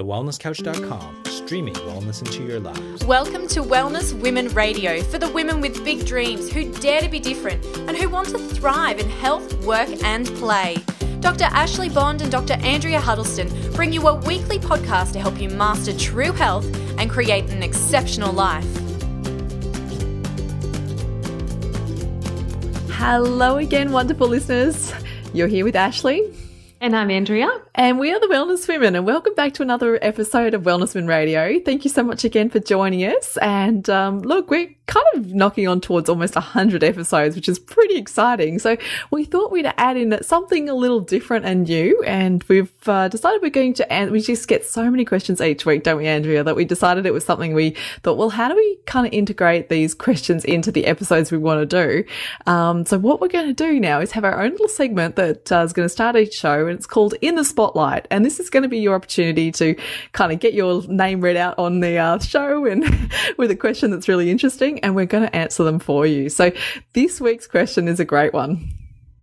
TheWellnessCouch.com, streaming wellness into your lives. Welcome to Wellness Women Radio for the women with big dreams who dare to be different and who want to thrive in health, work, and play. Dr. Ashley Bond and Dr. Andrea Huddleston bring you a weekly podcast to help you master true health and create an exceptional life. Hello again, wonderful listeners. You're here with Ashley. And I'm Andrea. And we are the Wellness Women, and welcome back to another episode of Wellness Women Radio. Thank you so much again for joining us. And um, look, we're kind of knocking on towards almost 100 episodes, which is pretty exciting. So we thought we'd add in something a little different and new. And we've uh, decided we're going to, and we just get so many questions each week, don't we, Andrea, that we decided it was something we thought, well, how do we kind of integrate these questions into the episodes we want to do? Um, so what we're going to do now is have our own little segment that uh, is going to start each show, and it's called In the Spotlight. And this is going to be your opportunity to kind of get your name read out on the uh, show and with a question that's really interesting and we're going to answer them for you. So this week's question is a great one.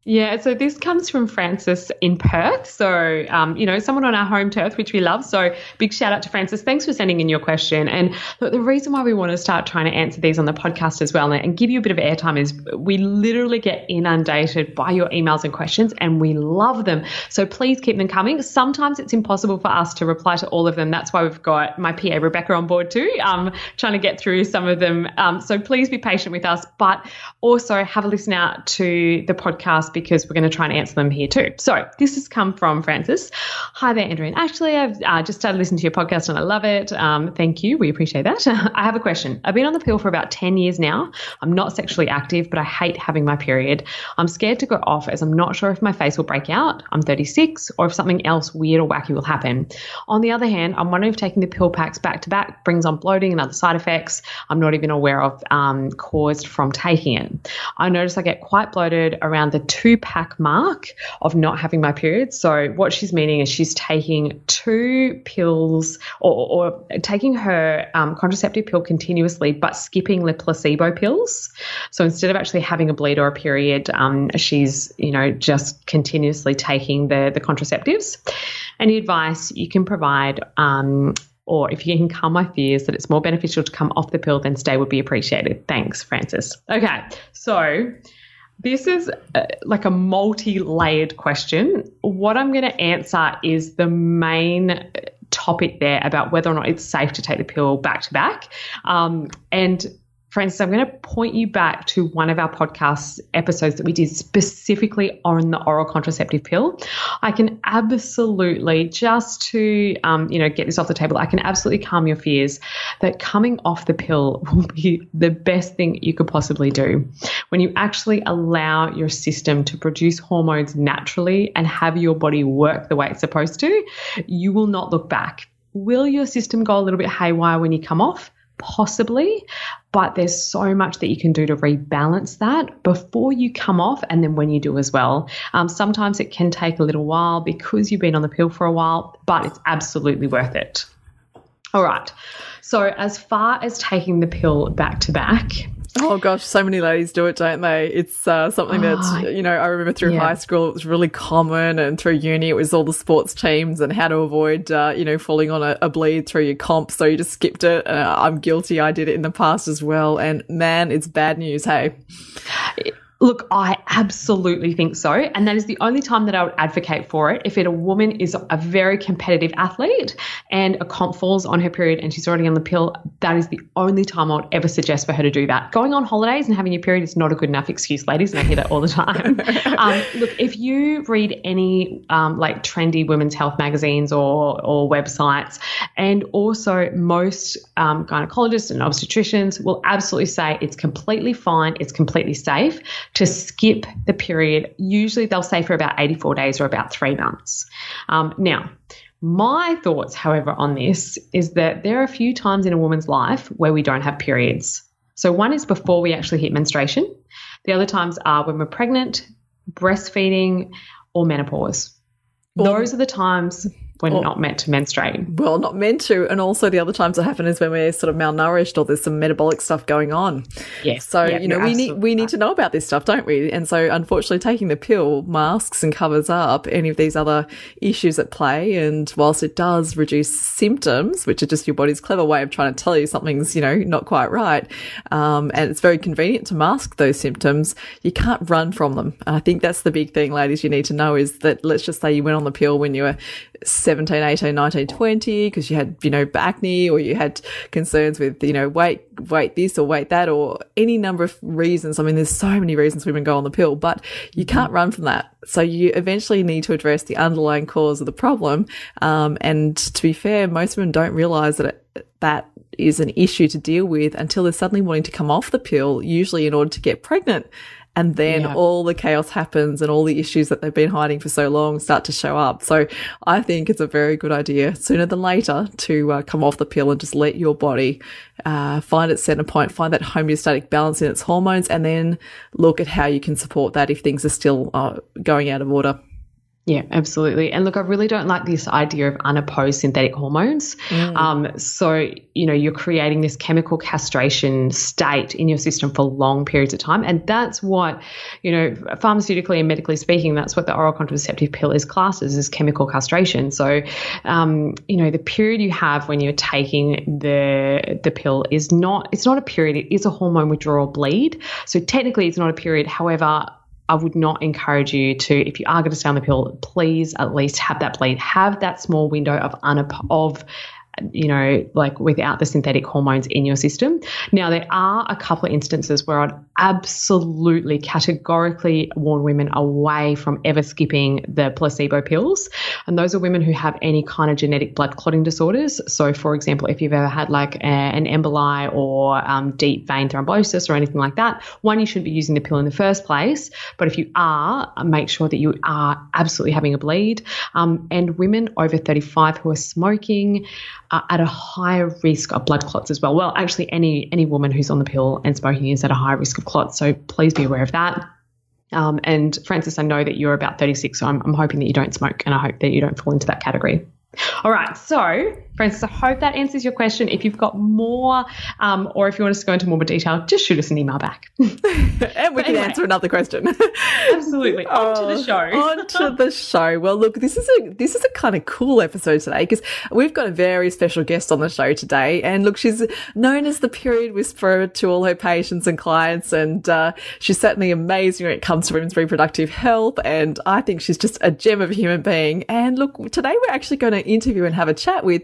Yeah, so this comes from Francis in Perth. So, um, you know, someone on our home turf, which we love. So, big shout out to Francis. Thanks for sending in your question. And the reason why we want to start trying to answer these on the podcast as well and give you a bit of airtime is we literally get inundated by your emails and questions, and we love them. So, please keep them coming. Sometimes it's impossible for us to reply to all of them. That's why we've got my PA Rebecca on board too, um, trying to get through some of them. Um, so, please be patient with us, but also have a listen out to the podcast because we're going to try and answer them here too. So this has come from Francis. Hi there, Andrea and Ashley. I've uh, just started listening to your podcast and I love it. Um, thank you. We appreciate that. I have a question. I've been on the pill for about 10 years now. I'm not sexually active, but I hate having my period. I'm scared to go off as I'm not sure if my face will break out. I'm 36 or if something else weird or wacky will happen. On the other hand, I'm wondering if taking the pill packs back to back brings on bloating and other side effects I'm not even aware of um, caused from taking it. I notice I get quite bloated around the two two pack mark of not having my period. So what she's meaning is she's taking two pills or, or taking her um, contraceptive pill continuously, but skipping the placebo pills. So instead of actually having a bleed or a period, um, she's you know just continuously taking the the contraceptives. Any advice you can provide? Um, or if you can calm my fears that it's more beneficial to come off the pill than stay would be appreciated. Thanks, Francis. Okay, so this is a, uh, like a multi layered question. What I'm going to answer is the main topic there about whether or not it's safe to take the pill back to back. Um, and for instance, I'm going to point you back to one of our podcast episodes that we did specifically on the oral contraceptive pill. I can absolutely, just to um, you know get this off the table, I can absolutely calm your fears that coming off the pill will be the best thing you could possibly do. When you actually allow your system to produce hormones naturally and have your body work the way it's supposed to, you will not look back. Will your system go a little bit haywire when you come off? Possibly, but there's so much that you can do to rebalance that before you come off and then when you do as well. Um, sometimes it can take a little while because you've been on the pill for a while, but it's absolutely worth it. All right. So, as far as taking the pill back to back, Oh gosh, so many ladies do it, don't they? It's uh, something oh, that you know. I remember through yeah. high school, it was really common, and through uni, it was all the sports teams and how to avoid, uh, you know, falling on a, a, bleed through your comp. So you just skipped it. Uh, I'm guilty. I did it in the past as well, and man, it's bad news. Hey. Look, I absolutely think so. And that is the only time that I would advocate for it. If it, a woman is a very competitive athlete and a comp falls on her period and she's already on the pill, that is the only time I would ever suggest for her to do that. Going on holidays and having your period is not a good enough excuse, ladies, and I hear that all the time. um, look, if you read any um, like trendy women's health magazines or, or websites, and also most um, gynecologists and obstetricians will absolutely say it's completely fine, it's completely safe to skip the period. Usually they'll say for about 84 days or about three months. Um, now, my thoughts, however, on this is that there are a few times in a woman's life where we don't have periods. So, one is before we actually hit menstruation, the other times are when we're pregnant, breastfeeding, or menopause. Those are the times we're not meant to menstruate. Well, not meant to. And also the other times that happen is when we're sort of malnourished or there's some metabolic stuff going on. Yes. So, Yeah, you know, we need we need to know about this stuff, don't we? And so unfortunately taking the pill masks and covers up any of these other issues at play. And whilst it does reduce symptoms, which are just your body's clever way of trying to tell you something's, you know, not quite right, um, and it's very convenient to mask those symptoms, you can't run from them. And I think that's the big thing, ladies, you need to know is that let's just say you went on the pill when you were 17, 18, 19, 20 because you had, you know, acne or you had concerns with, you know, weight, weight this or weight that or any number of reasons. I mean, there's so many reasons women go on the pill, but you can't run from that. So you eventually need to address the underlying cause of the problem. Um, and to be fair, most women don't realize that it, that is an issue to deal with until they're suddenly wanting to come off the pill, usually in order to get pregnant. And then Yeah. all the chaos happens and all the issues that they've been hiding for so long start to show up. So I think it's a very good idea sooner than later to uh, come off the pill and just let your body uh, find its center point, find that homeostatic balance in its hormones, and then look at how you can support that if things are still uh, going out of order. Yeah, absolutely. And look, I really don't like this idea of unopposed synthetic hormones. Um, so, you know, you're creating this chemical castration state in your system for long periods of time. And that's what, you know, pharmaceutically and medically speaking, that's what the oral contraceptive pill is classed as, is chemical castration. So, um, you know, the period you have when you're taking the the pill is not, it's not a period, it is a hormone withdrawal bleed. So technically it's not a period. However, I would not encourage you to, if you are going to stay on the pill, please at least have that bleed, have that small window of of you know, like without the synthetic hormones in your system. Now, there are a couple of instances where I'd absolutely categorically warn women away from ever skipping the placebo pills. And those are women who have any kind of genetic blood clotting disorders. So, for example, if you've ever had like a, an emboli or um, deep vein thrombosis or anything like that, one, you shouldn't be using the pill in the first place. But if you are, make sure that you are absolutely having a bleed. Um, and women over 35 who are smoking are at a higher risk of blood clots as well. Well, actually, any any woman who's on the pill and smoking is at a higher risk of clots. So please be aware of that. Um, and Francis, I know that you're about 36, so I'm, I'm hoping that you don't smoke, and I hope that you don't fall into that category. All right, so Francis, I hope that answers your question. If you've got more, um, or if you want us to go into more detail, just shoot us an email back. and we can anyway. answer another question. Absolutely, on to the show. on to the show. Well, look, this is a this is a kind of cool episode today because we've got a very special guest on the show today, and look, she's known as the period whisperer to all her patients and clients, and uh, she's certainly amazing when it comes to women's reproductive health. And I think she's just a gem of a human being. And look, today we're actually going to interview and have a chat with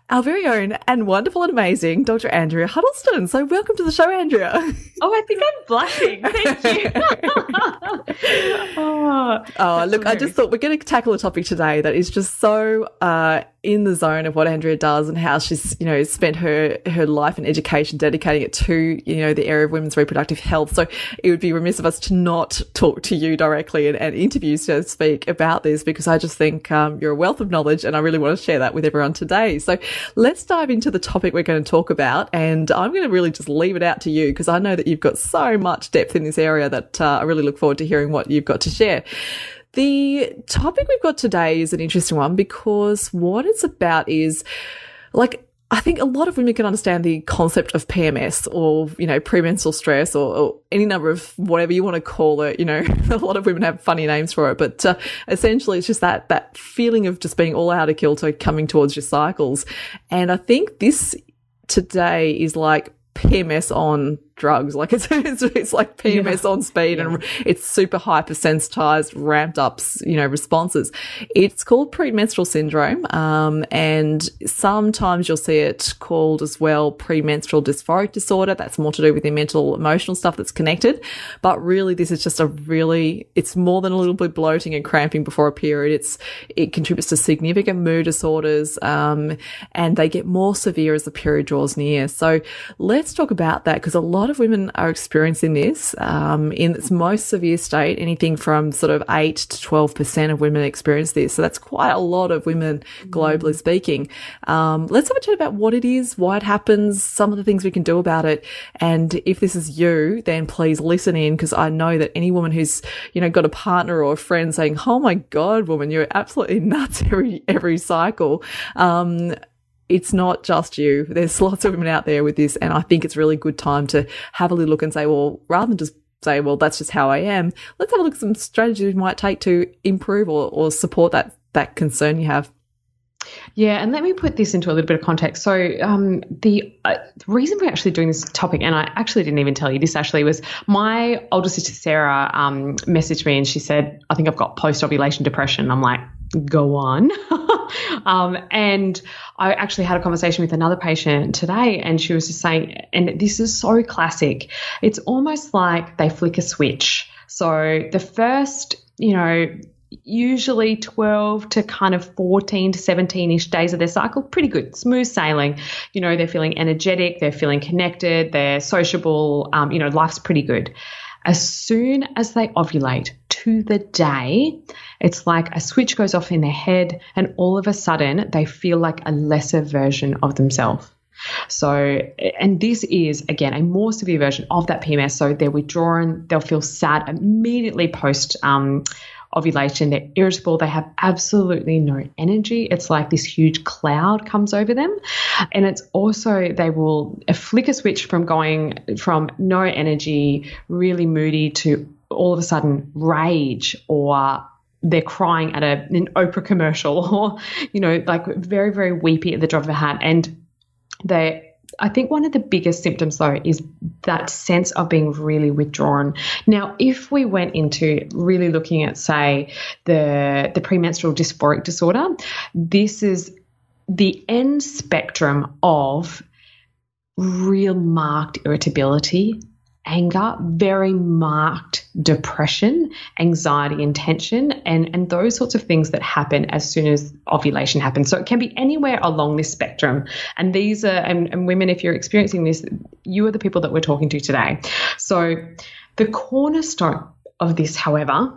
our very own and wonderful and amazing Dr. Andrea Huddleston. So, welcome to the show, Andrea. Oh, I think I'm blushing. Thank you. oh, Oh, look, I just thought we're going to tackle a topic today that is just so uh, in the zone of what Andrea does and how she's, you know, spent her her life and education dedicating it to, you know, the area of women's reproductive health. So it would be remiss of us to not talk to you directly and, and interview, so to speak, about this because I just think um, you're a wealth of knowledge and I really want to share that with everyone today. So let's dive into the topic we're going to talk about, and I'm going to really just leave it out to you because I know that you've got so much depth in this area that uh, I really look forward to hearing what you've got to share. The topic we've got today is an interesting one because what it's about is like, I think a lot of women can understand the concept of PMS or, you know, premenstrual stress or, or any number of whatever you want to call it. You know, a lot of women have funny names for it, but uh, essentially it's just that, that feeling of just being all out of kilter coming towards your cycles. And I think this today is like PMS on drugs. Like it's, it's, it's like PMS on speed and it's super hypersensitized, ramped up, you know, responses. It's called premenstrual syndrome. Um, and sometimes you'll see it called as well premenstrual dysphoric disorder. That's more to do with the mental, emotional stuff that's connected. But really, this is just a really, it's more than a little bit bloating and cramping before a period. It's, it contributes to significant mood disorders. Um, and they get more severe as the period draws near. So let's talk about that because a lot lot of women are experiencing this um, in its most severe state. Anything from sort of eight to twelve percent of women experience this, so that's quite a lot of women globally speaking. Um, let's have a chat about what it is, why it happens, some of the things we can do about it, and if this is you, then please listen in because I know that any woman who's you know got a partner or a friend saying, "Oh my God, woman, you're absolutely nuts every every cycle." Um, it's not just you. There's lots of women out there with this, and I think it's really good time to have a little look and say, well, rather than just say, well, that's just how I am, let's have a look at some strategies we might take to improve or, or support that that concern you have. Yeah, and let me put this into a little bit of context. So, um, the, uh, the reason we're actually doing this topic, and I actually didn't even tell you this, actually, was my older sister Sarah um, messaged me and she said, I think I've got post ovulation depression. I'm like, go on. um, and I actually had a conversation with another patient today, and she was just saying, and this is so classic, it's almost like they flick a switch. So, the first, you know, usually 12 to kind of 14 to 17 ish days of their cycle, pretty good, smooth sailing. You know, they're feeling energetic, they're feeling connected, they're sociable, um, you know, life's pretty good. As soon as they ovulate to the day, it's like a switch goes off in their head, and all of a sudden they feel like a lesser version of themselves. So, and this is again a more severe version of that PMS. So they're withdrawn, they'll feel sad immediately post um, ovulation. They're irritable. They have absolutely no energy. It's like this huge cloud comes over them. And it's also, they will flick a switch from going from no energy, really moody to all of a sudden rage or they're crying at a, an Oprah commercial or, you know, like very, very weepy at the drop of a hat. And they I think one of the biggest symptoms, though, is that sense of being really withdrawn. Now, if we went into really looking at, say, the the premenstrual dysphoric disorder, this is the end spectrum of real marked irritability, anger, very marked depression, anxiety and tension, and, and those sorts of things that happen as soon as ovulation happens. So it can be anywhere along this spectrum. And these are, and, and women, if you're experiencing this, you are the people that we're talking to today. So the cornerstone of this, however,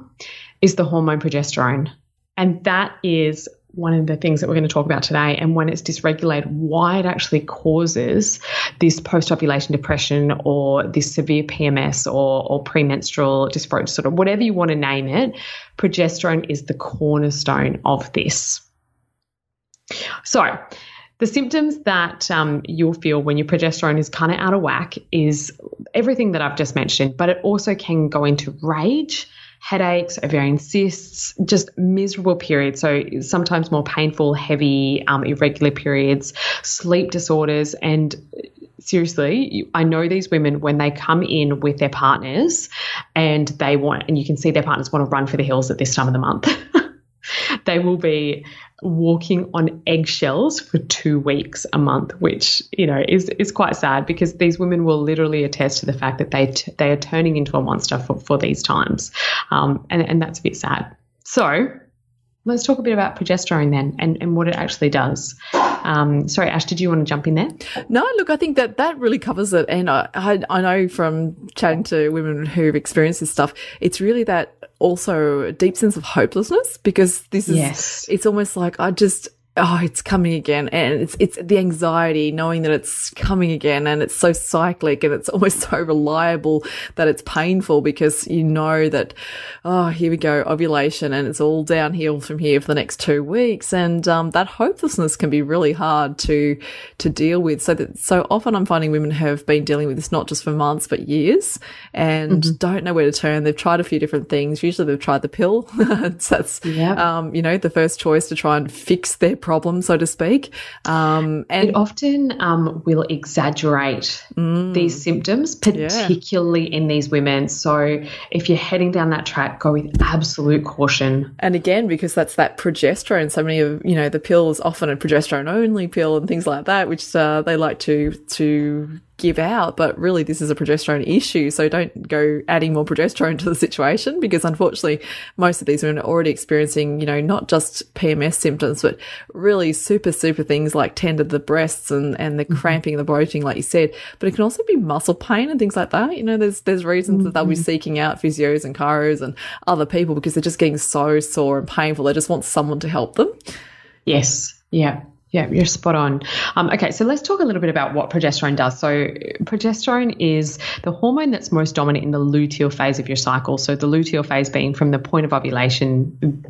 is the hormone progesterone. And that is one of the things that we're going to talk about today and when it's dysregulated, why it actually causes this post ovulation depression or this severe PMS or, or premenstrual dysphoric disorder, whatever you want to name it. Progesterone is the cornerstone of this. So, the symptoms that um, you'll feel when your progesterone is kind of out of whack is everything that I've just mentioned, but it also can go into rage headaches, ovarian cysts, just miserable periods. So sometimes more painful, heavy, um, irregular periods, sleep disorders, and seriously, I know these women when they come in with their partners and they want, and you can see their partners want to run for the hills at this time of the month. they will be walking on eggshells for two weeks a month, which you know is is quite sad because these women will literally attest to the fact that they t- they are turning into a monster for, for these times, um, and and that's a bit sad. So let's talk a bit about progesterone then and, and what it actually does. Um, sorry, Ash, did you want to jump in there? No, look, I think that that really covers it. And I, I, I know from chatting to women who've experienced this stuff, it's really that also a deep sense of hopelessness because this is, yes. it's almost like I just, oh, it's coming again. And it's, it's the anxiety knowing that it's coming again and it's so cyclic and it's almost so reliable that it's painful because you know that, oh, here we go, ovulation and it's all downhill from here for the next two weeks. And, um, that hopelessness can be really hard to, to deal with. So that, so often I'm finding women have been dealing with this not just for months, but years and mm-hmm. don't know where to turn. They've tried a few different things. Usually they've tried the pill. that's, yep. um, you know, the first choice to try and fix their problem, so to speak. Um, and it often um, will exaggerate mm, these symptoms, particularly yeah. in these women. So if you're heading down that track, go with absolute caution. And again, because that's that progesterone. So many of you know the pill is often a progesterone only pill and things like that, which uh, they like to to give out, but really this is a progesterone issue. So don't go adding more progesterone to the situation because unfortunately most of these women are already experiencing, you know, not just PMS symptoms, but really super, super things like tender the breasts and, and the mm-hmm. cramping, the bloating, like you said. But it can also be muscle pain and things like that. You know, there's, there's reasons that they'll be mm-hmm. seeking out physios and chiros and other people because they're just getting so sore and painful. They just want someone to help them. Yes. Yeah. Yeah, you're spot on. Um, okay, so let's talk a little bit about what progesterone does. So, progesterone is the hormone that's most dominant in the luteal phase of your cycle. So, the luteal phase being from the point of ovulation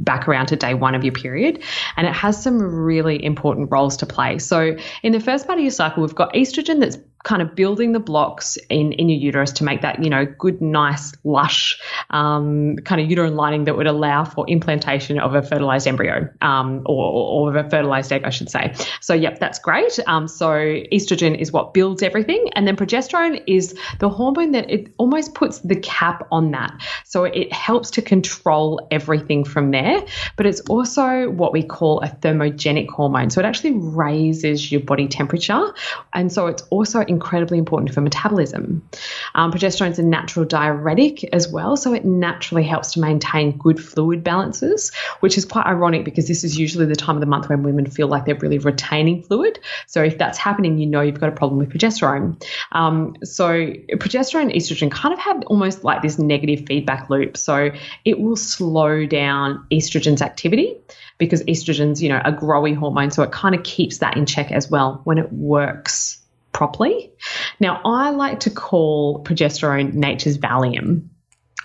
back around to day one of your period. And it has some really important roles to play. So, in the first part of your cycle, we've got estrogen that's kind of building the blocks in, in your uterus to make that, you know, good, nice, lush um, kind of uterine lining that would allow for implantation of a fertilized embryo um, or, or of a fertilized egg, I should say. So, yep, that's great. Um, so, estrogen is what builds everything. And then progesterone is the hormone that it almost puts the cap on that. So, it helps to control everything from there. But it's also what we call a thermogenic hormone. So, it actually raises your body temperature. And so, it's also incredibly important for metabolism. Um, progesterone is a natural diuretic as well, so it naturally helps to maintain good fluid balances, which is quite ironic because this is usually the time of the month when women feel like they're really retaining fluid. So if that's happening, you know you've got a problem with progesterone. Um, so progesterone and estrogen kind of have almost like this negative feedback loop. So it will slow down estrogen's activity because estrogen's, you know, a growing hormone. So it kind of keeps that in check as well when it works properly. Now, I like to call progesterone nature's Valium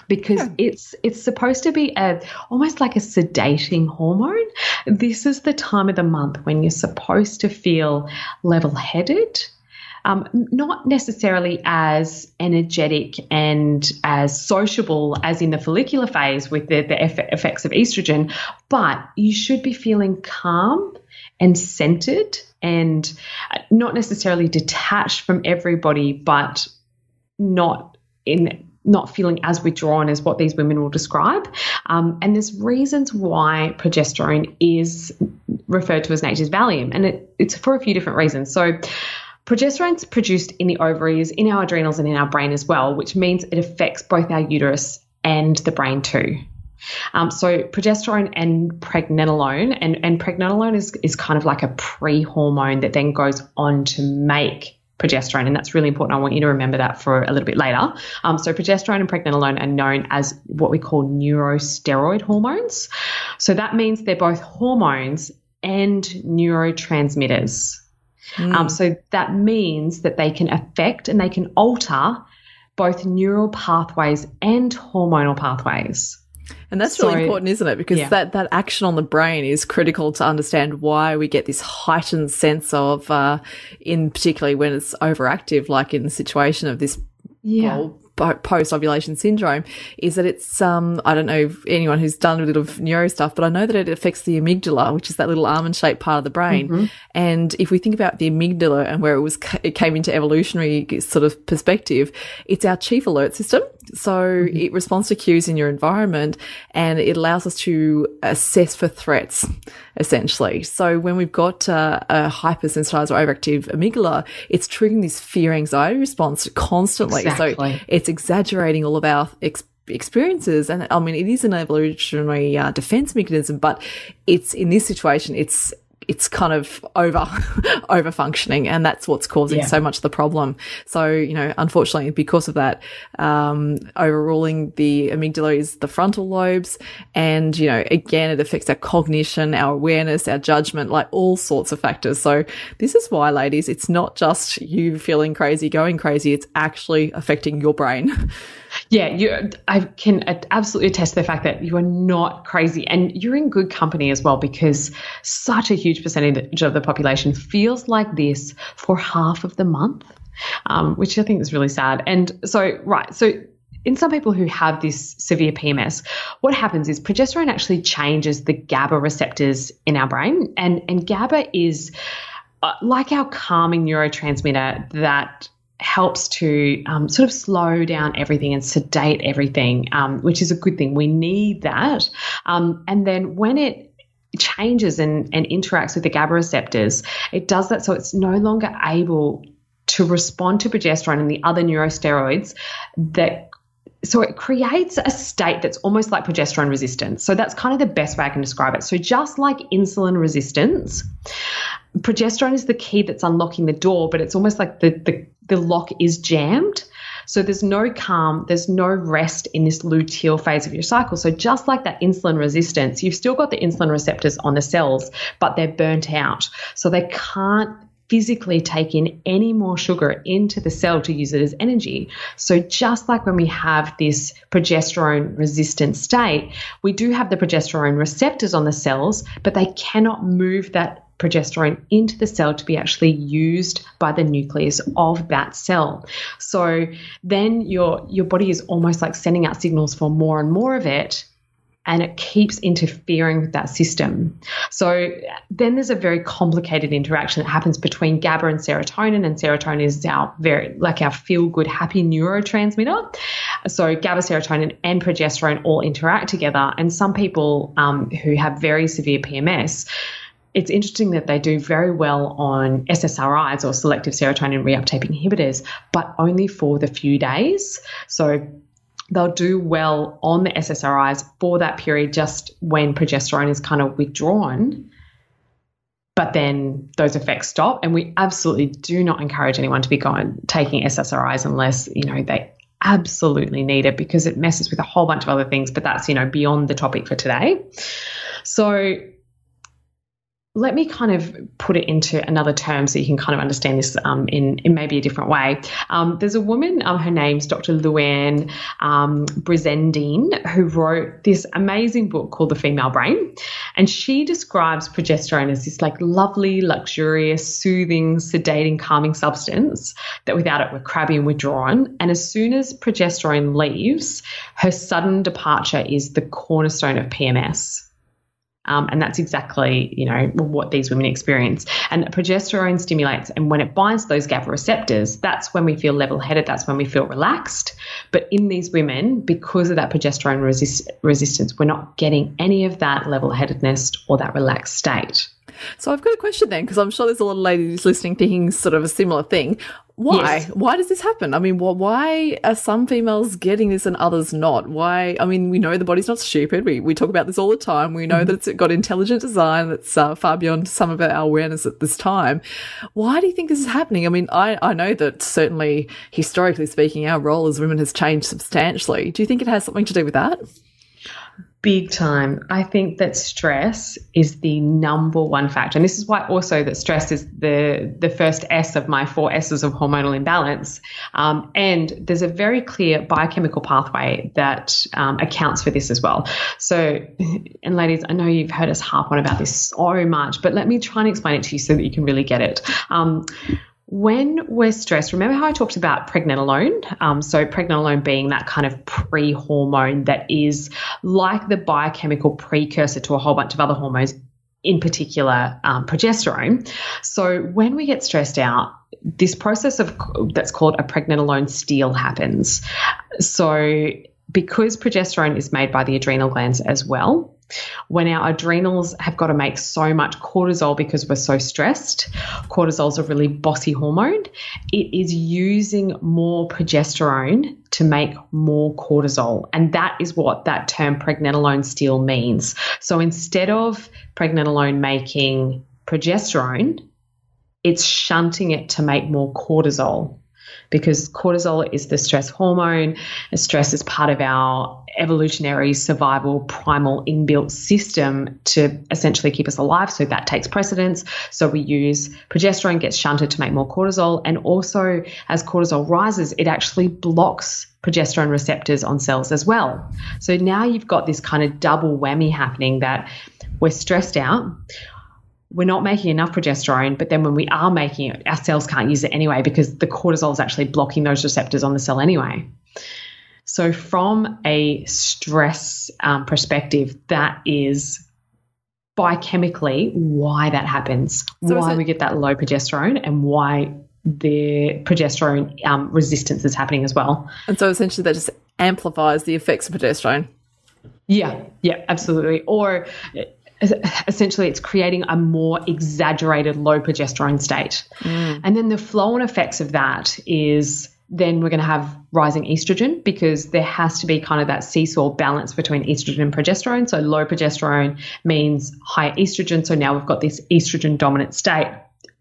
because yeah. it's it's supposed to be a almost like a sedating hormone. This is the time of the month when you're supposed to feel level-headed. Um, not necessarily as energetic and as sociable as in the follicular phase with the, the effects of estrogen, but you should be feeling calm and centered and not necessarily detached from everybody, but not in not feeling as withdrawn as what these women will describe. Um, and there's reasons why progesterone is referred to as nature's Valium, and it, it's for a few different reasons. So progesterone's produced in the ovaries, in our adrenals, and in our brain as well, which means it affects both our uterus and the brain too. Um, so progesterone and pregnenolone, and, and pregnenolone is, is kind of like a pre-hormone that then goes on to make progesterone, and that's really important. I want you to remember that for a little bit later. Um, so, progesterone and pregnenolone are known as what we call neurosteroid hormones. So, that means they're both hormones and neurotransmitters. Mm. Um, so, that means that they can affect and they can alter both neural pathways and hormonal pathways. And that's so, really important, isn't it? Because yeah. that, that action on the brain is critical to understand why we get this heightened sense of, uh, in particularly when it's overactive, like in the situation of this yeah post ovulation syndrome is that it's um I don't know anyone who's done a little of neuro stuff, but I know that it affects the amygdala, which is that little almond shaped part of the brain. Mm-hmm. And if we think about the amygdala and where it was it came into evolutionary sort of perspective, it's our chief alert system. So mm-hmm. it responds to cues in your environment and it allows us to assess for threats essentially. So when we've got uh, a hypersensitized or overactive amygdala, it's triggering this fear anxiety response constantly. Exactly. So it's exaggerating all of our ex- experiences. And I mean, it is an evolutionary uh, defense mechanism, but it's in this situation, it's it's kind of over over functioning and that's what's causing yeah. so much of the problem. So you know unfortunately because of that um, overruling the amygdala is the frontal lobes and you know again it affects our cognition our awareness our judgment like all sorts of factors. So this is why ladies it's not just you feeling crazy going crazy it's actually affecting your brain Yeah, you. I can absolutely attest to the fact that you are not crazy, and you're in good company as well because such a huge percentage of the population feels like this for half of the month, um, which I think is really sad. And so, right, so in some people who have this severe PMS, what happens is progesterone actually changes the GABA receptors in our brain, and and GABA is uh, like our calming neurotransmitter that helps to um, sort of slow down everything and sedate everything, um, which is a good thing. We need that. Um, and then when it changes and, and interacts with the GABA receptors, it does that so it's no longer able to respond to progesterone and the other neurosteroids that so it creates a state that's almost like progesterone resistance. So that's kind of the best way I can describe it. So just like insulin resistance, progesterone is the key that's unlocking the door, but it's almost like the the, the lock is jammed. So there's no calm, there's no rest in this luteal phase of your cycle. So just like that insulin resistance, you've still got the insulin receptors on the cells, but they're burnt out. So they can't physically take in any more sugar into the cell to use it as energy. So, just like when we have this progesterone resistant state, we do have the progesterone receptors on the cells, but they cannot move that progesterone into the cell to be actually used by the nucleus of that cell. So then your your body is almost like sending out signals for more and more of it and it keeps interfering with that system. So then there's a very complicated interaction that happens between GABA and serotonin, and serotonin is our very like our feel good, happy neurotransmitter. So GABA, serotonin, and progesterone all interact together. And some people um, who have very severe PMS it's interesting that they do very well on SSRIs or selective serotonin reuptake inhibitors, but only for the few days. So they'll do well on the SSRIs for that period just when progesterone is kind of withdrawn. But then those effects stop, and we absolutely do not encourage anyone to be going taking SSRIs unless you know they absolutely need it because it messes with a whole bunch of other things. But that's you know beyond the topic for today. So let me kind of put it into another term so you can kind of understand this um, in, in maybe a different way. Um, there's a woman, um, her name's Dr. Louann um, Brizendine, who wrote this amazing book called The Female Brain. And she describes progesterone as this like lovely, luxurious, soothing, sedating, calming substance that without it we're crabby and withdrawn. And as soon as progesterone leaves, her sudden departure is the cornerstone of PMS. Um, and that's exactly, you know, what these women experience. And progesterone stimulates, and when it binds those GABA receptors, that's when we feel level-headed. That's when we feel relaxed. But in these women, because of that progesterone resist- resistance, we're not getting any of that level-headedness or that relaxed state. So I've got a question then, because I'm sure there's a lot of ladies listening thinking sort of a similar thing. Why? Yes. Why does this happen? I mean, why are some females getting this and others not? Why? I mean, we know the body's not stupid. We, we talk about this all the time. We know mm -hmm. that it's got intelligent design that's uh, far beyond some of our awareness at this time. Why do you think this is happening? I mean, I, I know that certainly historically speaking, our role as women has changed substantially. Do you think it has something to do with that? Big time. I think that stress is the number one factor. And this is why also that stress is the, the first S of my four S's of hormonal imbalance. Um, and there's a very clear biochemical pathway that um, accounts for this as well. So, and ladies, I know you've heard us harp on about this so much, but let me try and explain it to you so that you can really get it. Um, when we're stressed, remember how I talked about pregnenolone? Um, so, pregnenolone being that kind of pre hormone that is like the biochemical precursor to a whole bunch of other hormones, in particular um, progesterone. So, when we get stressed out, this process of that's called a pregnenolone steal happens. So, because progesterone is made by the adrenal glands as well, when our adrenals have got to make so much cortisol because we're so stressed, cortisol is a really bossy hormone. It is using more progesterone to make more cortisol. And that is what that term pregnenolone steal means. So instead of pregnenolone making progesterone, it's shunting it to make more cortisol because cortisol is the stress hormone. Stress is part of our evolutionary survival primal inbuilt system to essentially keep us alive. So that takes precedence. So we use progesterone gets shunted to make more cortisol. And also, as cortisol rises, it actually blocks progesterone receptors on cells as well. So now you've got this kind of double whammy happening that we're stressed out we're not making enough progesterone, but then when we are making it, our cells can't use it anyway because the cortisol is actually blocking those receptors on the cell anyway. So, from a stress um, perspective, that is biochemically why that happens, so why we get that low progesterone, and why the progesterone um, resistance is happening as well. And so, essentially, that just amplifies the effects of progesterone. Yeah, yeah, absolutely. Or essentially it's creating a more exaggerated low progesterone state. Mm. And then the flow on effects of that is then we're going to have rising estrogen because there has to be kind of that seesaw balance between estrogen and progesterone. So low progesterone means high estrogen. So now we've got this estrogen dominant state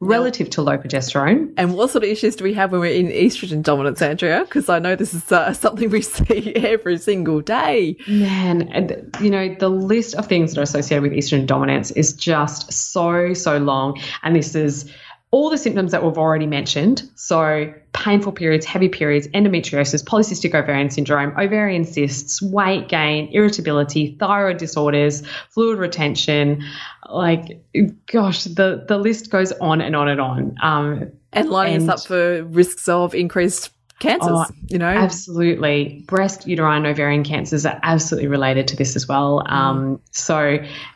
relative to low progesterone. And what sort of issues do we have when we're in estrogen dominance, Andrea? Because I know this is uh, something we see every single day. Man, and you know, the list of things that are associated with estrogen dominance is just so, so long. And this is all the symptoms that we've already mentioned. So, painful periods, heavy periods, endometriosis, polycystic ovarian syndrome, ovarian cysts, weight gain, irritability, thyroid disorders, fluid retention. Like, gosh, the, the list goes on and on and on. Um, and lining and, us up for risks of increased cancers, oh, you know? Absolutely. Breast, uterine, ovarian cancers are absolutely related to this as well. Mm. Um, so,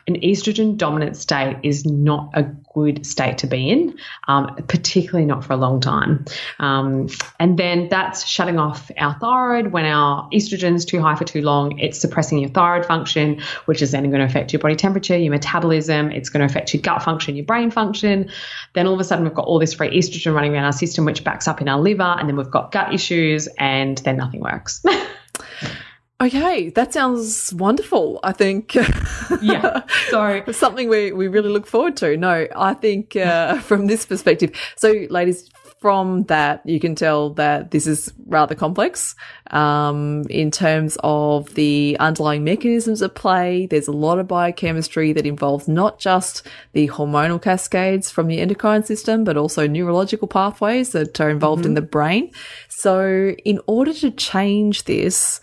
an estrogen dominant state is not a good state to be in, um, particularly not for a long time. Um, and then that's shutting off our thyroid when our estrogen is too high for too long. It's suppressing your thyroid function, which is then going to affect your body temperature, your metabolism. It's going to affect your gut function, your brain function. Then all of a sudden, we've got all this free estrogen running around our system, which backs up in our liver, and then we've got gut issues, and then nothing works. Okay, that sounds wonderful. I think. yeah. So something we, we really look forward to. No, I think uh, from this perspective. So, ladies, from that, you can tell that this is rather complex um, in terms of the underlying mechanisms at play. There's a lot of biochemistry that involves not just the hormonal cascades from the endocrine system, but also neurological pathways that are involved mm-hmm. in the brain. So, in order to change this,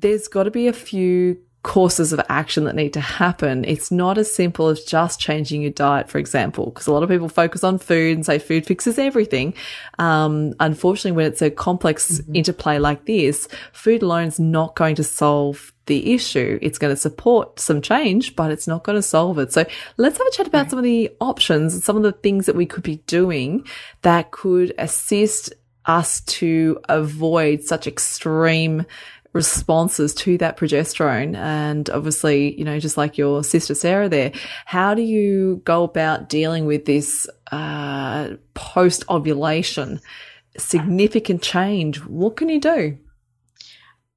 there's got to be a few courses of action that need to happen. It's not as simple as just changing your diet, for example, because a lot of people focus on food and say food fixes everything. Um, unfortunately, when it's a complex mm-hmm. interplay like this, food alone is not going to solve the issue. It's going to support some change, but it's not going to solve it. So let's have a chat about right. some of the options and some of the things that we could be doing that could assist us to avoid such extreme responses to that progesterone. And obviously, you know, just like your sister Sarah there, how do you go about dealing with this uh, post ovulation significant change? What can you do?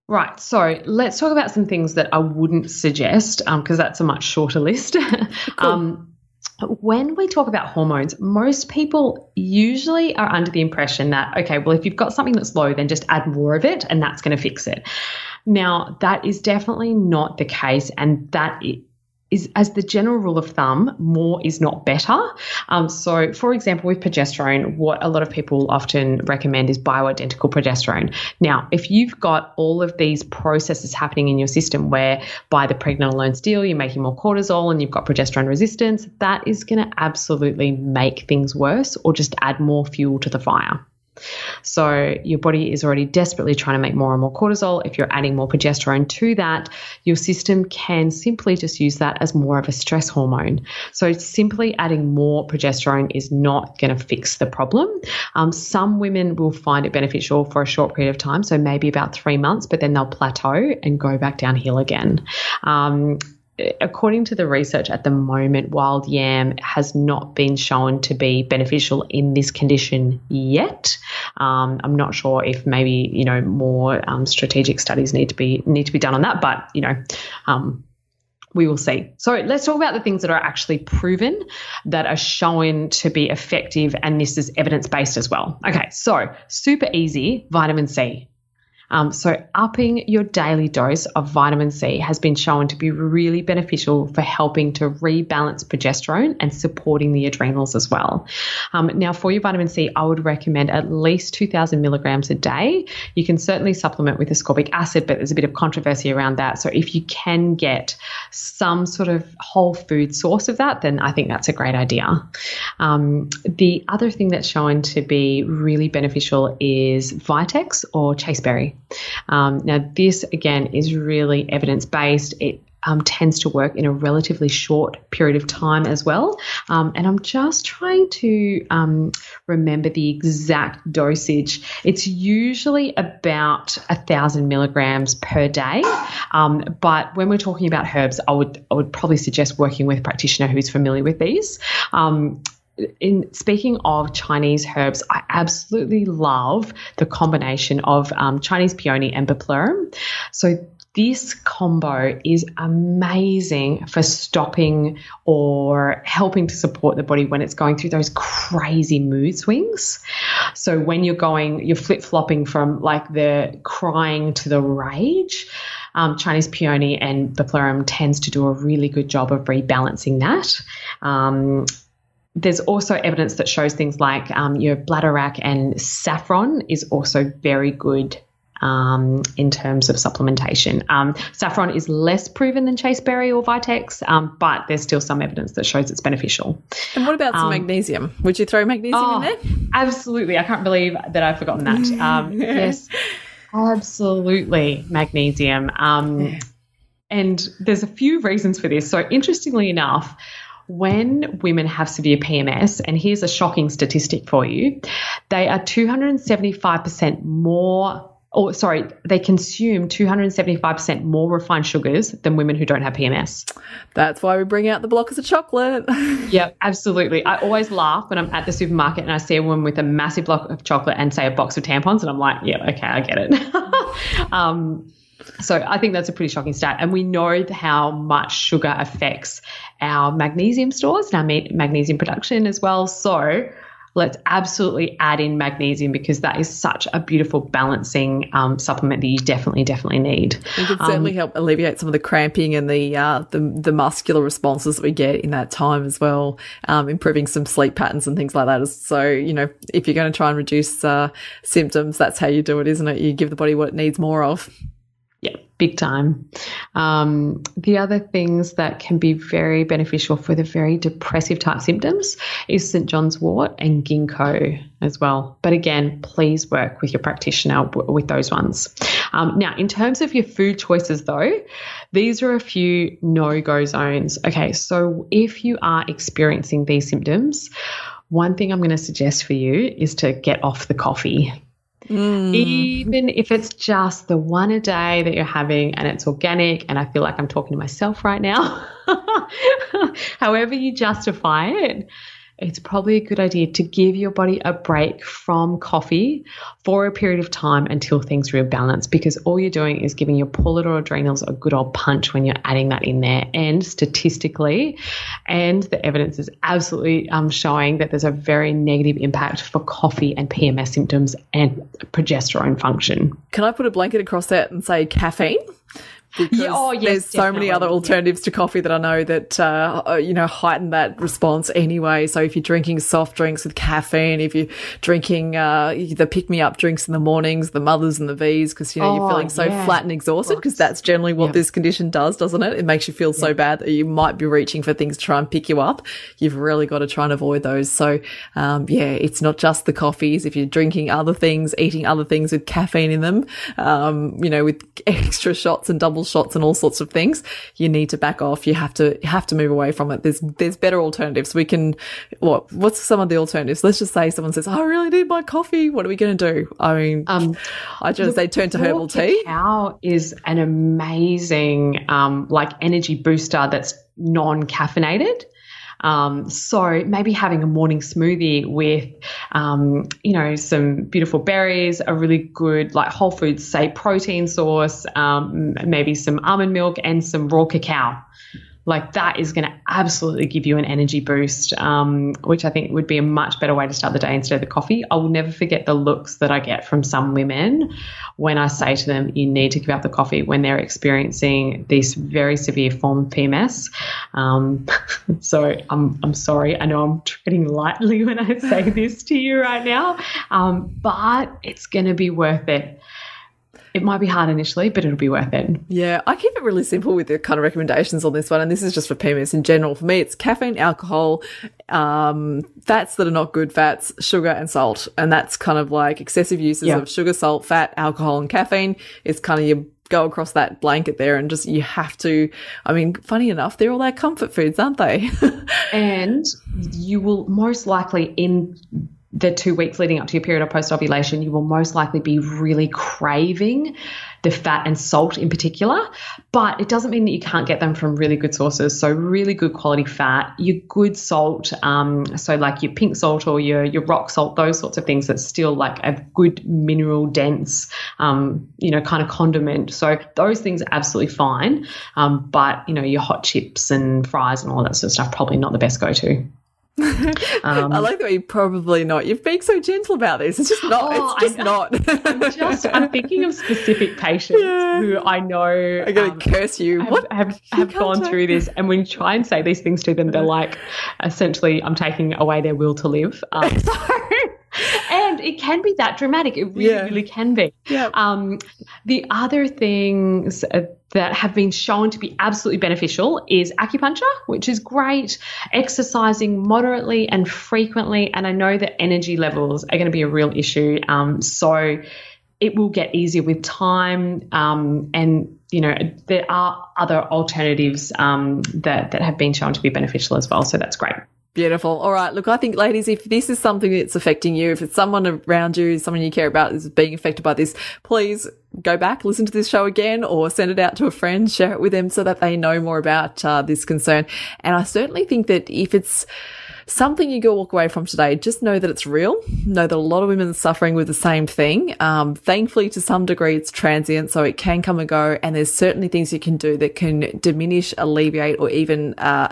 Right. So let's talk about some things that I wouldn't suggest because um, that's a much shorter list. Cool. um, when we talk about hormones, most people usually are under the impression that, okay, well, if you've got something that's low, then just add more of it and that's going to fix it. Now, that is definitely not the case, and that is as the general rule of thumb, more is not better. Um, so, for example, with progesterone, what a lot of people often recommend is bioidentical progesterone. Now, if you've got all of these processes happening in your system where by the pregnenolone steal, you're making more cortisol and you've got progesterone resistance, that is going to absolutely make things worse or just add more fuel to the fire. So your body is already desperately trying to make more and more cortisol. If you're adding more progesterone to that, your system can simply just use that as more of a stress hormone. So simply adding more progesterone is not going to fix the problem. Um, some women will find it beneficial for a short period of time, so maybe about three months, but then they'll plateau and go back downhill again. Um, according to the research at the moment, wild yam has not been shown to be beneficial in this condition yet. Um, I'm not sure if maybe you know more um, strategic studies need to be need to be done on that, but you know. Um, we will see. So let's talk about the things that are actually proven that are shown to be effective, and this is evidence based as well. Okay, so super easy vitamin C. Um, so, upping your daily dose of vitamin C has been shown to be really beneficial for helping to rebalance progesterone and supporting the adrenals as well. Um, now, for your vitamin C, I would recommend at least 2,000 milligrams a day. You can certainly supplement with ascorbic acid, but there's a bit of controversy around that. So, if you can get some sort of whole food source of that, then I think that's a great idea. Um, the other thing that's shown to be really beneficial is Vitex or chasteberry. Um, now, this again is really evidence based. It um, tends to work in a relatively short period of time as well. Um, and I'm just trying to um, remember the exact dosage. It's usually about a thousand milligrams per day. Um, but when we're talking about herbs, I would I would probably suggest working with a practitioner who's familiar with these. In speaking of Chinese herbs, I absolutely love the combination of um, Chinese peony and bupleurum. So this combo is amazing for stopping or helping to support the body when it's going through those crazy mood swings. So when you're going, you're flip flopping from like the crying to the rage. Um, Chinese peony and bupleurum tends to do a really good job of rebalancing that. Um, there's also evidence that shows things like um, your bladderwrack and saffron is also very good um, in terms of supplementation. Um, saffron is less proven than chasteberry or vitex, um, but there's still some evidence that shows it's beneficial. And what about some Um, magnesium? Would you throw magnesium Oh, in there? absolutely. I can't believe that I've forgotten that. Um, yes, absolutely. Magnesium. Um, and there's a few reasons for this. So, interestingly enough, when women have severe PMS, and here's a shocking statistic for you, they are 275% more. Or sorry, they consume 275% more refined sugars than women who don't have PMS. That's why we bring out the blockers of chocolate. Yeah, absolutely. I always laugh when I'm at the supermarket and I see a woman with a massive block of chocolate and say a box of tampons, and I'm like, yeah, okay, I get it. um, so I think that's a pretty shocking stat, and we know how much sugar affects our magnesium stores and our magnesium production as well. So let's absolutely add in magnesium because that is such a beautiful balancing um, supplement that you definitely, definitely need. It can certainly help alleviate some of the cramping and the uh, the, the muscular responses that we get in that time as well, um, improving some sleep patterns and things like that. So, you know, if you're going to try and reduce uh, symptoms, that's how you do it, isn't it? You give the body what it needs more of. Big time. Um, the other things that can be very beneficial for the very depressive type symptoms is St. John's wort and ginkgo as well. But again, please work with your practitioner with those ones. Um, now, in terms of your food choices, though, these are a few no go zones. Okay, so if you are experiencing these symptoms, one thing I'm going to suggest for you is to get off the coffee Mm. even if it's just the one a day that you're having and it's organic, and I feel like I'm talking to myself right now, however you justify it, it's probably a good idea to give your body a break from coffee for a period of time until things rebalance because all you're doing is giving your little adrenals a good old punch when you're adding that in there. And statistically, and the evidence is absolutely um, showing that there's a very negative impact for coffee and PMS symptoms and progesterone function. Can I put a blanket across that and say caffeine? Because Yeah, oh, yes, there's so many other alternatives to coffee that I know that uh, uh, you know heighten that response anyway. So if you're drinking soft drinks with caffeine, if you're drinking uh, the pick me up drinks in the mornings, the mothers and the V's, because you know you're Oh, feeling so yeah. flat and exhausted, because that's generally what Yeah. this condition does, doesn't it? It makes you feel so bad that you might be reaching for things to try and pick you up. You've really got to try and avoid those. So um, yeah, it's not just the coffees. If you're drinking other things, eating other things with caffeine in them, um, you know, with extra shots and double shots and all sorts of things, you need to back off. You have to you have to move away from it. There's there's better alternatives. We can what what's some of the alternatives? Let's just say someone says, "I really need my coffee." What are we going to do? I mean, Um, I just say turn to herbal tea. Cacao is an amazing, um, like energy booster that's non-caffeinated. Um, so maybe having a morning smoothie with, um, you know, some beautiful berries, a really good like whole foods, say protein source, um, maybe some almond milk and some raw cacao. Like that is going to absolutely give you an energy boost, um, which I think would be a much better way to start the day instead of the coffee. I will never forget the looks that I get from some women when I say to them, you need to give up the coffee when they're experiencing this very severe form of PMS. Um, so I'm, I'm sorry. I know I'm treading lightly when I say this to you right now, um, but it's going to be worth it. It might be hard initially, but it'll be worth it. Yeah, I keep it really simple with the kind of recommendations on this one, and this is just for PMS in general. For me, it's caffeine, alcohol, um, fats that are not good fats, sugar, and salt, and that's kind of like excessive uses Yeah. of sugar, salt, fat, alcohol, and caffeine. It's kind of your go across that blanket there and just you have to i mean funny enough they're all our comfort foods aren't they and you will most likely in the two weeks leading up to your period of post ovulation, you will most likely be really craving the fat and salt in particular. But it doesn't mean that you can't get them from really good sources. So, really good quality fat, your good salt, um, so like your pink salt or your, your rock salt, those sorts of things that's still like a good mineral dense, um, you know, kind of condiment. So, those things are absolutely fine. Um, but, you know, your hot chips and fries and all that sort of stuff, probably not the best go to. Um, I like the way you probably not. You've been so gentle about this. It's just not. Oh, it's just not. I'm just. I'm thinking of specific patients yeah. who I know. I'm going to um, curse you. Have, what have, have gone through this, and when you try and say these things to them, they're like, essentially, I'm taking away their will to live. Um, so, and it can be that dramatic. It really, yeah. really can be. Yeah. Um, the other things that have been shown to be absolutely beneficial is acupuncture, which is great, exercising moderately and frequently. And I know that energy levels are going to be a real issue. Um, so it will get easier with time. Um, and, you know, there are other alternatives um, that, that have been shown to be beneficial as well. So that's great. Beautiful. All right. Look, I think, ladies, if this is something that's affecting you, if it's someone around you, someone you care about is being affected by this, please go back, listen to this show again, or send it out to a friend, share it with them so that they know more about uh, this concern. And I certainly think that if it's something you go walk away from today, just know that it's real. Know that a lot of women are suffering with the same thing. Um, thankfully, to some degree, it's transient, so it can come and go. And there's certainly things you can do that can diminish, alleviate, or even uh,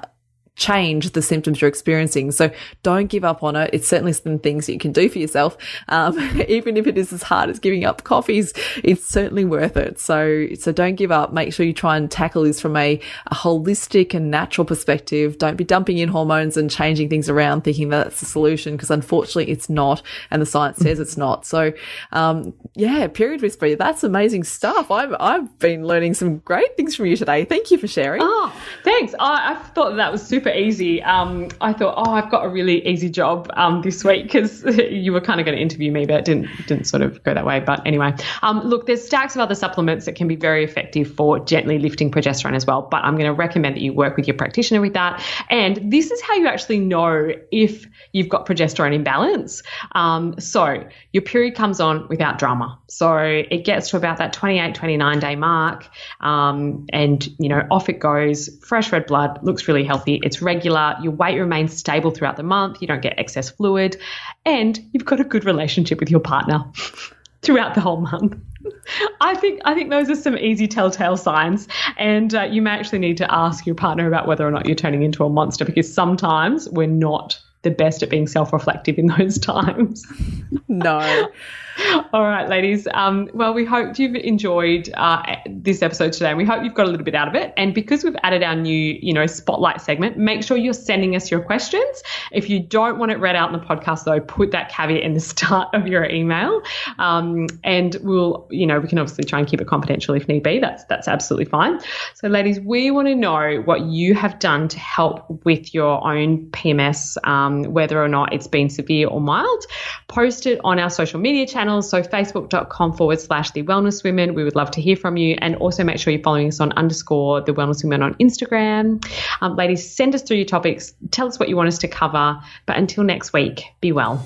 change the symptoms you're experiencing. So don't give up on it. It's certainly some things that you can do for yourself. Um, even if it is as hard as giving up coffees, it's certainly worth it. So, so don't give up. Make sure you try and tackle this from a, a holistic and natural perspective. Don't be dumping in hormones and changing things around thinking that that's the solution because unfortunately it's not. And the science says it's not. So, um, yeah, period whisperer. That's amazing stuff. I've, I've been learning some great things from you today. Thank you for sharing. Oh, thanks. I, I thought that was super super easy. Um, I thought, oh, I've got a really easy job um, this week because you were kind of going to interview me, but it didn't didn't sort of go that way. But anyway, um, look, there's stacks of other supplements that can be very effective for gently lifting progesterone as well. But I'm going to recommend that you work with your practitioner with that. And this is how you actually know if you've got progesterone imbalance. Um, so your period comes on without drama. So it gets to about that 28, 29 day mark, um, and you know off it goes. Fresh red blood looks really healthy. It's regular, your weight remains stable throughout the month, you don't get excess fluid, and you've got a good relationship with your partner throughout the whole month. I think I think those are some easy telltale signs, and uh, you may actually need to ask your partner about whether or not you're turning into a monster because sometimes we're not the best at being self-reflective in those times. no. All right, ladies. Um, well, we hope you've enjoyed uh, this episode today, and we hope you've got a little bit out of it. And because we've added our new, you know, spotlight segment, make sure you're sending us your questions. If you don't want it read out in the podcast, though, put that caveat in the start of your email, um, and we'll, you know, we can obviously try and keep it confidential if need be. That's that's absolutely fine. So, ladies, we want to know what you have done to help with your own PMS, um, whether or not it's been severe or mild. Post it on our social media channel channels. So facebook.com forward slash the wellness women. We would love to hear from you. And also make sure you're following us on underscore the wellness women on Instagram. Um, ladies, send us through your topics. Tell us what you want us to cover. But until next week, be well.